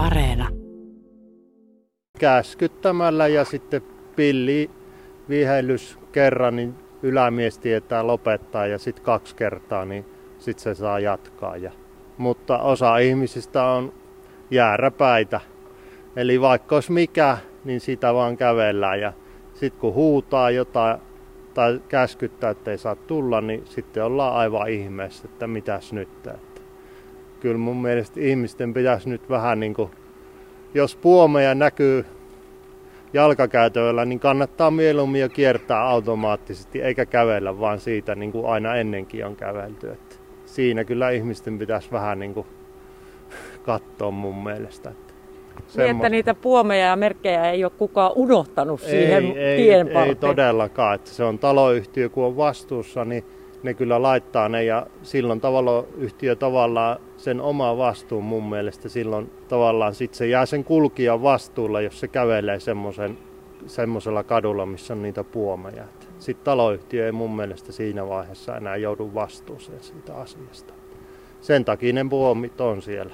Areena. Käskyttämällä ja sitten pilli vihellys kerran, niin ylämies tietää lopettaa ja sitten kaksi kertaa, niin sitten se saa jatkaa. Ja, mutta osa ihmisistä on jääräpäitä. Eli vaikka olisi mikä, niin sitä vaan kävellään. Ja sitten kun huutaa jotain tai käskyttää, että ei saa tulla, niin sitten ollaan aivan ihmeessä, että mitäs nyt. Että kyllä mun mielestä ihmisten pitäisi nyt vähän niin kuin, jos puomeja näkyy jalkakäytöllä, niin kannattaa mieluummin jo kiertää automaattisesti, eikä kävellä vaan siitä, niin kuin aina ennenkin on kävelty. Että siinä kyllä ihmisten pitäisi vähän niin kuin katsoa mun mielestä. Että niin, että niitä puomeja ja merkkejä ei ole kukaan unohtanut siihen ei, tien ei, ei todellakaan. Että se on taloyhtiö, kun on vastuussa, niin ne kyllä laittaa ne ja silloin taloyhtiö tavallaan sen oma vastuun mun mielestä silloin tavallaan sit se jää sen kulkijan vastuulla, jos se kävelee semmoisen semmoisella kadulla, missä on niitä puomeja. Sitten taloyhtiö ei mun mielestä siinä vaiheessa enää joudu vastuuseen siitä asiasta. Sen takia ne puomit on siellä.